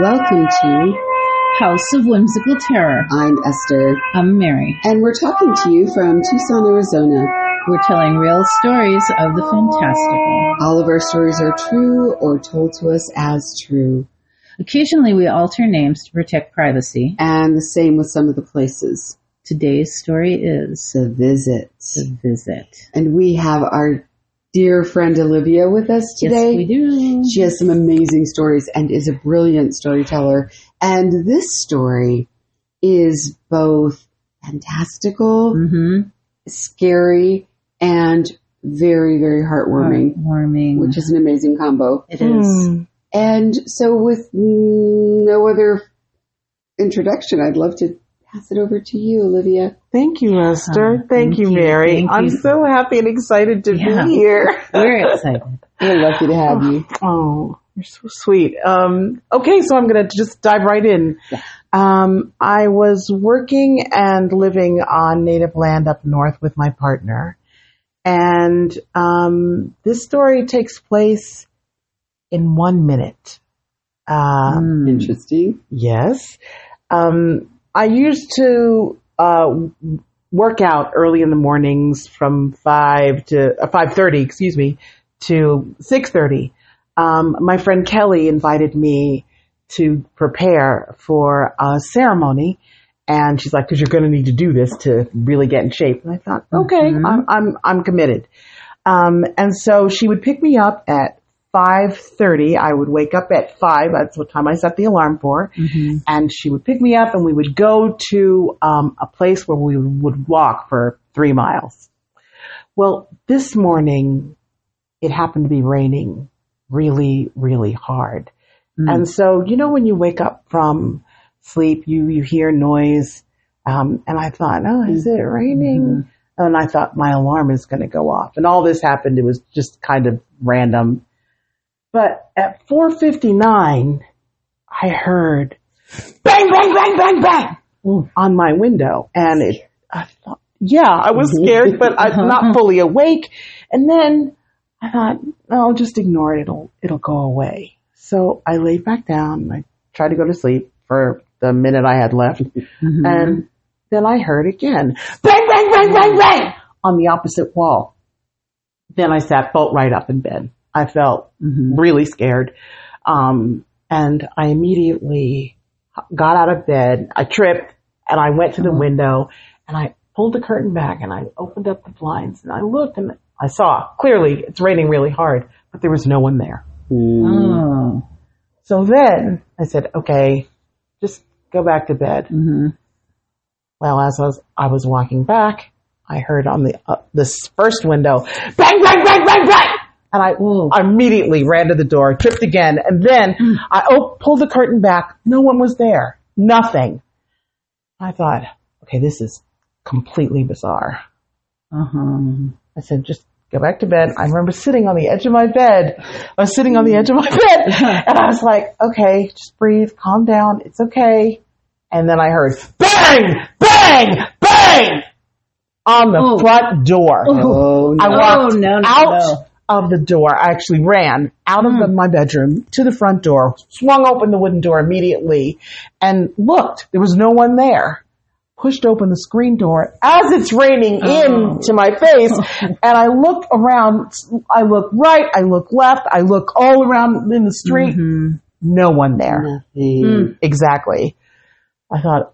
Welcome to House of Whimsical Terror. I'm Esther, I'm Mary. and we're talking to you from Tucson, Arizona. We're telling real stories of the fantastical. All of our stories are true or told to us as true. Occasionally we alter names to protect privacy. And the same with some of the places. Today's story is The visit. The Visit. And we have our dear friend Olivia with us today. Yes, we do. She has some amazing stories and is a brilliant storyteller. And this story is both fantastical, Mm-hmm. scary, and very, very heartwarming, Warming. which is an amazing combo. it is. And so, with no other introduction, I'd love to pass it over to you, Olivia. Thank you, Esther. Uh, thank, thank you, you. Mary. Thank I'm you. so happy and excited to Yeah. be here. We're excited. We're lucky to have you. Oh, you're so sweet. Um, okay, so I'm going to just dive right in. Yeah. Um, I was working and living on native land up north with my partner. And um, this story takes place in one minute. Uh, Mm. Interesting. Yes. Um, I used to uh, work out early in the mornings from five to uh, five thirty, excuse me, to six thirty. Um, my friend Kelly invited me to prepare for a ceremony, and she's like, "Because you're going to need to do this to really get in shape." And I thought, "Okay, Mhm. I'm I'm I'm committed." Um, and so she would pick me up at five thirty. I would wake up at five. That's what time I set the alarm for Mhm. and she would pick me up and we would go to um, a place where we would walk for three miles. Well, this morning it happened to be raining really, really hard. Mm. And so, you know, when you wake up from sleep, you, you hear noise. Um, and I thought, oh, is it raining? And I thought my alarm is going to go off. And all this happened. It was just kind of random. But at 459, I heard bang, bang, bang, bang, bang on my window. And it, I thought, yeah, I was scared, but I'm not fully awake. And then I thought, no, just ignore it. It'll, it'll go away. So I laid back down. I tried to go to sleep for the minute I had left. Mhm. And then I heard again, bang, bang, bang, bang, bang on the opposite wall. Then I sat bolt right up in bed. I felt Mhm. really scared. Um, and I immediately got out of bed. I tripped and I went to the Oh. window and I pulled the curtain back and I opened up the blinds and I looked and I saw clearly it's raining really hard, but there was no one there. Mm. Oh. So then I said, okay, just go back to bed. Mhm. Well, as I was, I was walking back, I heard on the uh, this first window, bang, bang, bang, bang, bang, and I, Whoa. I immediately ran to the door, tripped again, and then I oh, pulled the curtain back. No one was there. Nothing. I thought, okay, this is completely bizarre. Uh-huh. I said, just go back to bed. I remember sitting on the edge of my bed. I was sitting on the edge of my bed, and I was like, okay, just breathe, calm down, it's okay. And then I heard bang, bang, bang on the Oh. front door. Oh, no. I walked Oh, no, no, out no. Of the door. I actually ran out of Hmm. the, my bedroom to the front door, swung open the wooden door immediately, and looked. There was no one there. Pushed open the screen door as it's raining Oh. into my face, and I look around. I look right. I look left. I look all around in the street. Mhm. No one there. Mm. Exactly. I thought,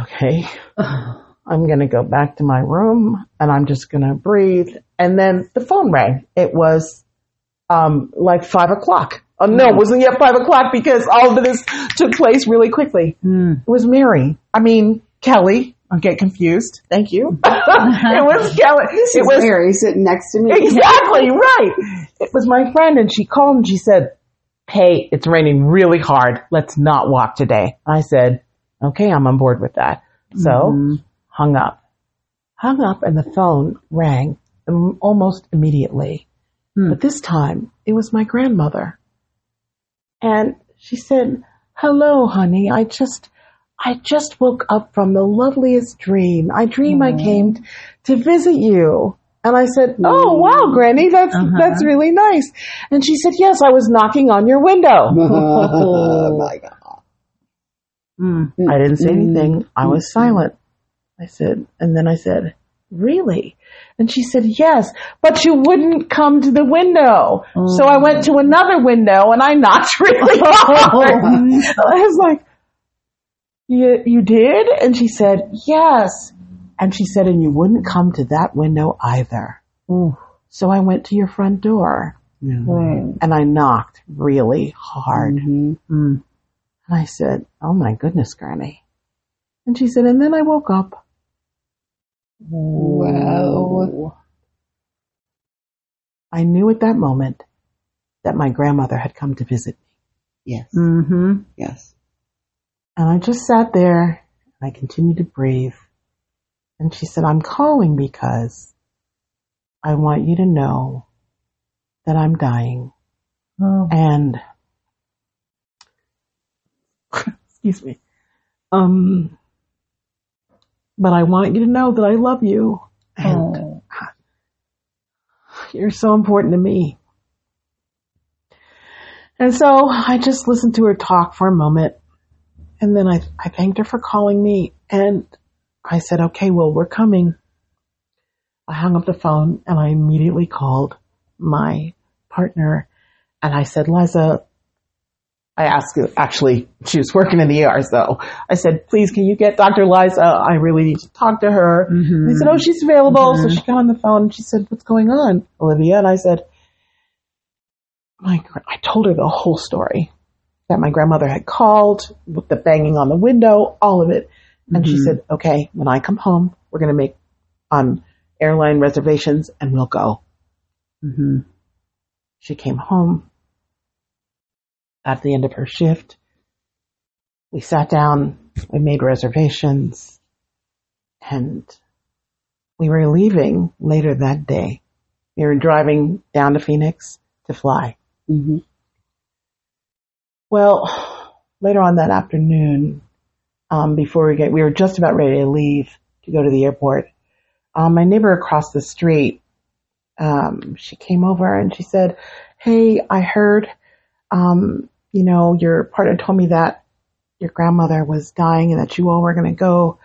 okay, Oh. I'm going to go back to my room and I'm just going to breathe. And then the phone rang. It was, um, like five o'clock. Oh, no, it wasn't yet five o'clock because all of this took place really quickly. Mm. It was Mary. I mean, Kelly. I get confused. Thank you. it was Kelly. This it is was Mary sitting next to me. exactly right. It was my friend, and she called and she said, "Hey, it's raining really hard. Let's not walk today." I said, "Okay, I'm on board with that." So Mhm. Hung up, hung up, and the phone rang almost immediately. Hmm. But this time it was my grandmother, and she said, "Hello, honey. I just." I just woke up from the loveliest dream. I dream I came t- to visit you. And I said, "Oh wow, Granny, that's Uh-huh. that's really nice." And she said, "Yes, I was knocking on your window." oh my God. Mm. I didn't say anything. I was Mm-hmm. silent. I said, and then I said, "Really?" And she said, "Yes, but you wouldn't come to the window." So I went to another window and I knocked really hard. I was like, "You you did?" And she said, "Yes." And she said, "And you wouldn't come to that window either." Ooh. So I went to your front door Mm. and I knocked really hard. Mhm. Mm. And I said, Oh my goodness, Granny. And she said, And then I woke up. Wow. I knew at that moment that my grandmother had come to visit me. Yes. Mm-hmm. Yes. And I just sat there and I continued to breathe. And she said, I'm calling because I want you to know that I'm dying. Oh. And, excuse me. Um, but I want you to know that I love you. And Oh. You're so important to me. And so I just listened to her talk for a moment. And then I, I thanked her for calling me. And I said, okay, well, we're coming. I hung up the phone and I immediately called my partner. And I said, Liza, I asked her, actually, she was working in the ER, so I said, please, can you get Dr. Liza? I really need to talk to her. Mhm. They said, "Oh, she's available." So she got on the phone and she said, "What's going on, Olivia?" And I said, "My," I told her the whole story that my grandmother had called with the banging on the window, all of it, and she Mhm. said, "Okay, when I come home, we're going to make um airline reservations and we'll go." Mm-hmm. She came home at the end of her shift. We sat down, we made reservations, and we were leaving later that day. We were driving down to Phoenix to fly. hmm Well, later on that afternoon, um, before we get, we were just about ready to leave to go to the airport. Um, my neighbor across the street, um, she came over and she said, "Hey, I heard, um, you know, your partner told me that your grandmother was dying and that you all were going to go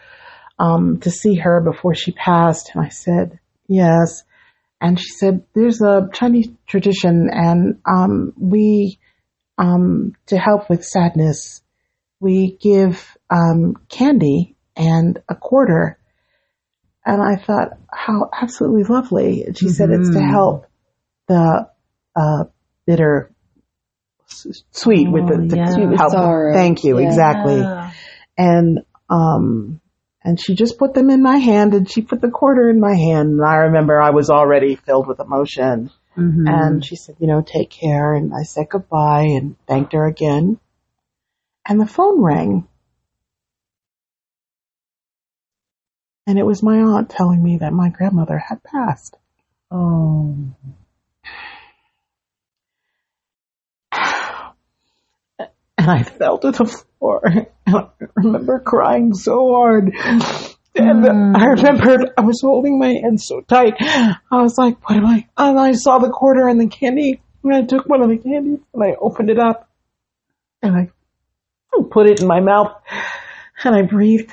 um, to see her before she passed." And I said, "Yes." And she said, "There's a Chinese tradition, and um, we." um, to help with sadness, we give um, candy and a quarter. And I thought, how absolutely lovely. And she said it's to Mhm. help the uh, bitter sweet with the, Oh, the yeah. to help. sorrow. Thank you, Yeah. exactly. And um, and she just put them in my hand, and she put the quarter in my hand. And I remember I was already filled with emotion. Mhm. And she said, you know, take care. And I said goodbye and thanked her again. And the phone rang. And it was my aunt telling me that my grandmother had passed. oh. And I fell to the floor. And I remember crying so hard. And Mm. I remembered I was holding my hand so tight. I was like, what am I? And I saw the quarter and the candy. And I took one of the candies and I opened it up. And I put it in my mouth. And I breathed.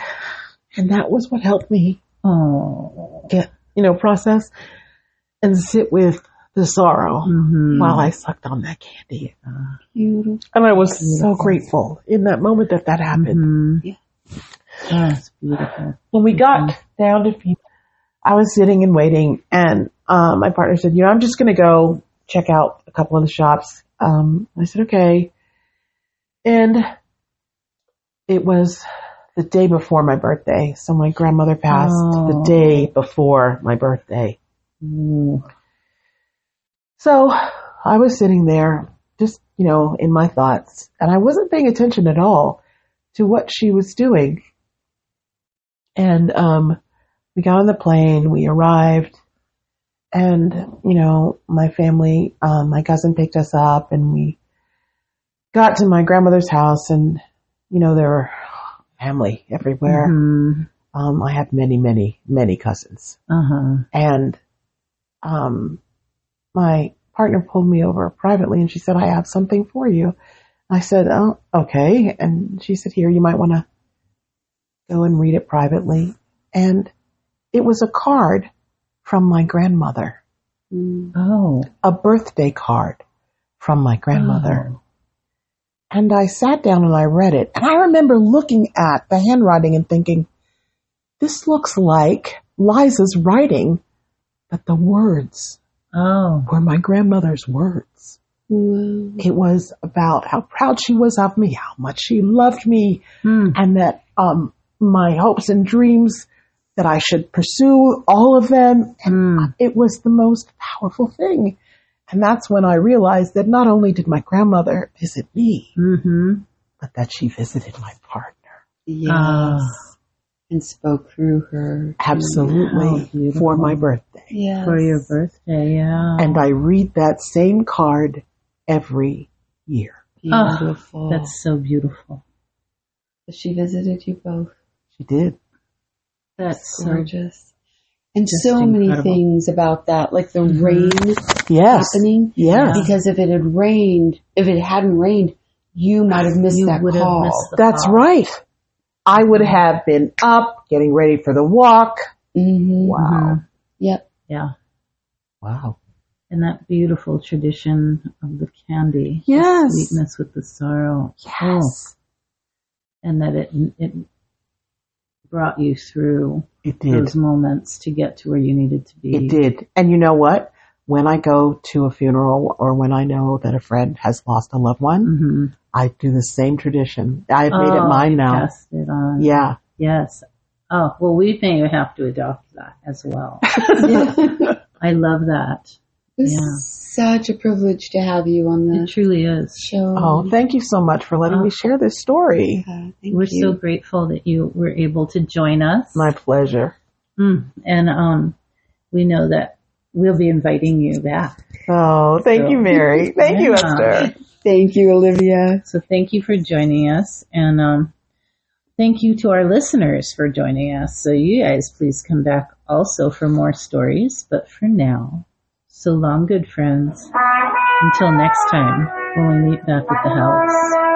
And that was what helped me Oh. get, you know, process and sit with the sorrow Mhm. while I sucked on that candy. Beautiful. And I was so grateful in that moment that that happened. Mhm. Yeah. That's beautiful. When we got down to Phoenix, I was sitting and waiting, and um, my partner said, "You know, I'm just going to go check out a couple of the shops." Um, I said, "Okay," and it was the day before my birthday, so my grandmother passed the Oh. day before my birthday. Ooh. So I was sitting there, just you know, in my thoughts, and I wasn't paying attention at all to what she was doing. And um, we got on the plane, we arrived, and you know, my family, um, my cousin picked us up, and we got to my grandmother's house, and you know, there were family everywhere. Mhm. Um, I have many, many, many cousins, Uh-huh. and um, my partner pulled me over privately and she said, I have something for you. I said, oh, okay. And she said, here, you might want to go and read it privately. And it was a card from my grandmother. Oh. a birthday card from my grandmother. Oh. And I sat down and I read it. And I remember looking at the handwriting and thinking, this looks like Liza's writing, but the words Oh. were my grandmother's words. Wow. It was about how proud she was of me, how much she loved me, Hmm. and that um, my hopes and dreams that I should pursue all of them. And Hmm. it was the most powerful thing. And that's when I realized that not only did my grandmother visit me, Mm-hmm. but that she visited my partner. Yes. Ah. And spoke through her. Absolutely. How beautiful. For my birthday. Yes. For your birthday, yeah. And I read that same card every year. Beautiful. That's so beautiful. she visited you both. She did. That's so Gorgeous. And Just so many incredible. things about that, like the Mhm. rain Yes. happening. Yes. Because if it had rained, if it hadn't rained, you might have missed you that call. have missed the That's call. right. I would have been up, getting ready for the walk. hmm Wow. Yep. Yeah. Wow. And that beautiful tradition of the candy. the Yes. sweetness with the sorrow. Oh, Yes. and that it it brought you through It did. those moments to get to where you needed to be. It did. And you know what? When I go to a funeral or when I know that a friend has lost a loved one, Mm-hmm. I do the same tradition. I've made it Oh, mine now. Passed it on. Yeah. Yes. Oh, well, we may have to adopt that as well. it I love that. was Yeah. such a privilege to have you on the It truly is. show. Oh, thank you so much for letting Oh. me share this story. Uh, thank We're you. so grateful that you were able to join us. My pleasure. Mm. And um, we know that we'll be inviting you back. Oh, thank So- you, Mary. Thank you, Esther. Thank you, Olivia. So thank you for joining us. And um, thank you to our listeners for joining us. So you guys please come back also for more stories. But for now, so long, good friends. Until next time, when we meet back at the house.